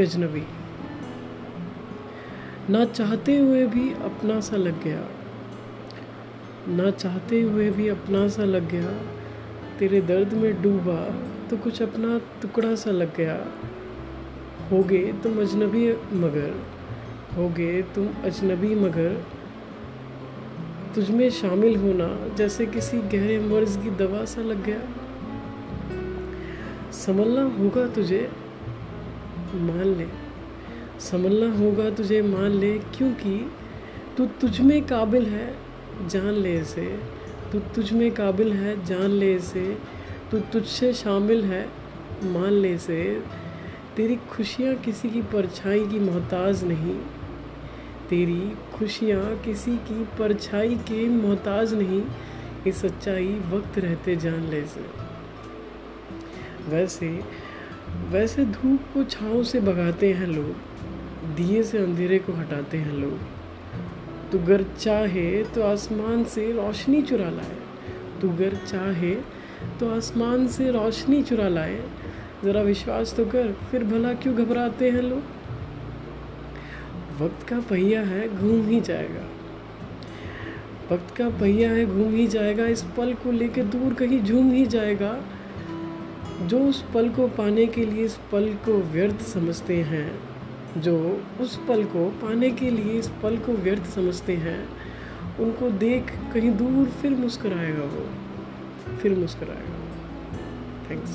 अजनबी ना चाहते हुए भी अपना सा लग गया। ना चाहते हुए भी अपना सा लग गया। तेरे दर्द में डूबा तो कुछ अपना टुकड़ा सा लग गया। हो गए तुम अजनबी मगर हो गए तुम अजनबी मगर। तुझ में शामिल होना जैसे किसी गहरे मर्ज की दवा सा लग गया। संभलना होगा तुझे मान ले। संभलना होगा तुझे, मान ले, क्योंकि तू तुझ में काबिल है, जान ले इसे। तू तुझ में काबिल है, जान ले इसे। तू तुझसे शामिल है, मान ले इसे। तेरी खुशियाँ किसी की परछाई की मोहताज नहीं। तेरी खुशियाँ किसी की परछाई के मोहताज नहीं। ये सच्चाई वक्त रहते जान ले से वैसे वैसे धूप को छाँव से भगाते हैं लोग, दिए से अंधेरे को हटाते हैं लोग। तू गर चाहे तो आसमान से रोशनी चुरा लाए। तू गर चाहे तो आसमान से रोशनी चुरा लाए। ज़रा विश्वास तो कर, फिर भला क्यों घबराते हैं लोग? वक्त का पहिया है, घूम ही जाएगा। वक्त का पहिया है, घूम ही जाएगा। इस पल को लेकर दूर कहीं झूम ही जाएगा। जो उस पल को पाने के लिए इस पल को व्यर्थ समझते हैं, जो उस पल को पाने के लिए इस पल को व्यर्थ समझते हैं, उनको देख कहीं दूर फिर मुस्कराएगा वो, फिर मुस्कराएगा थैंक्स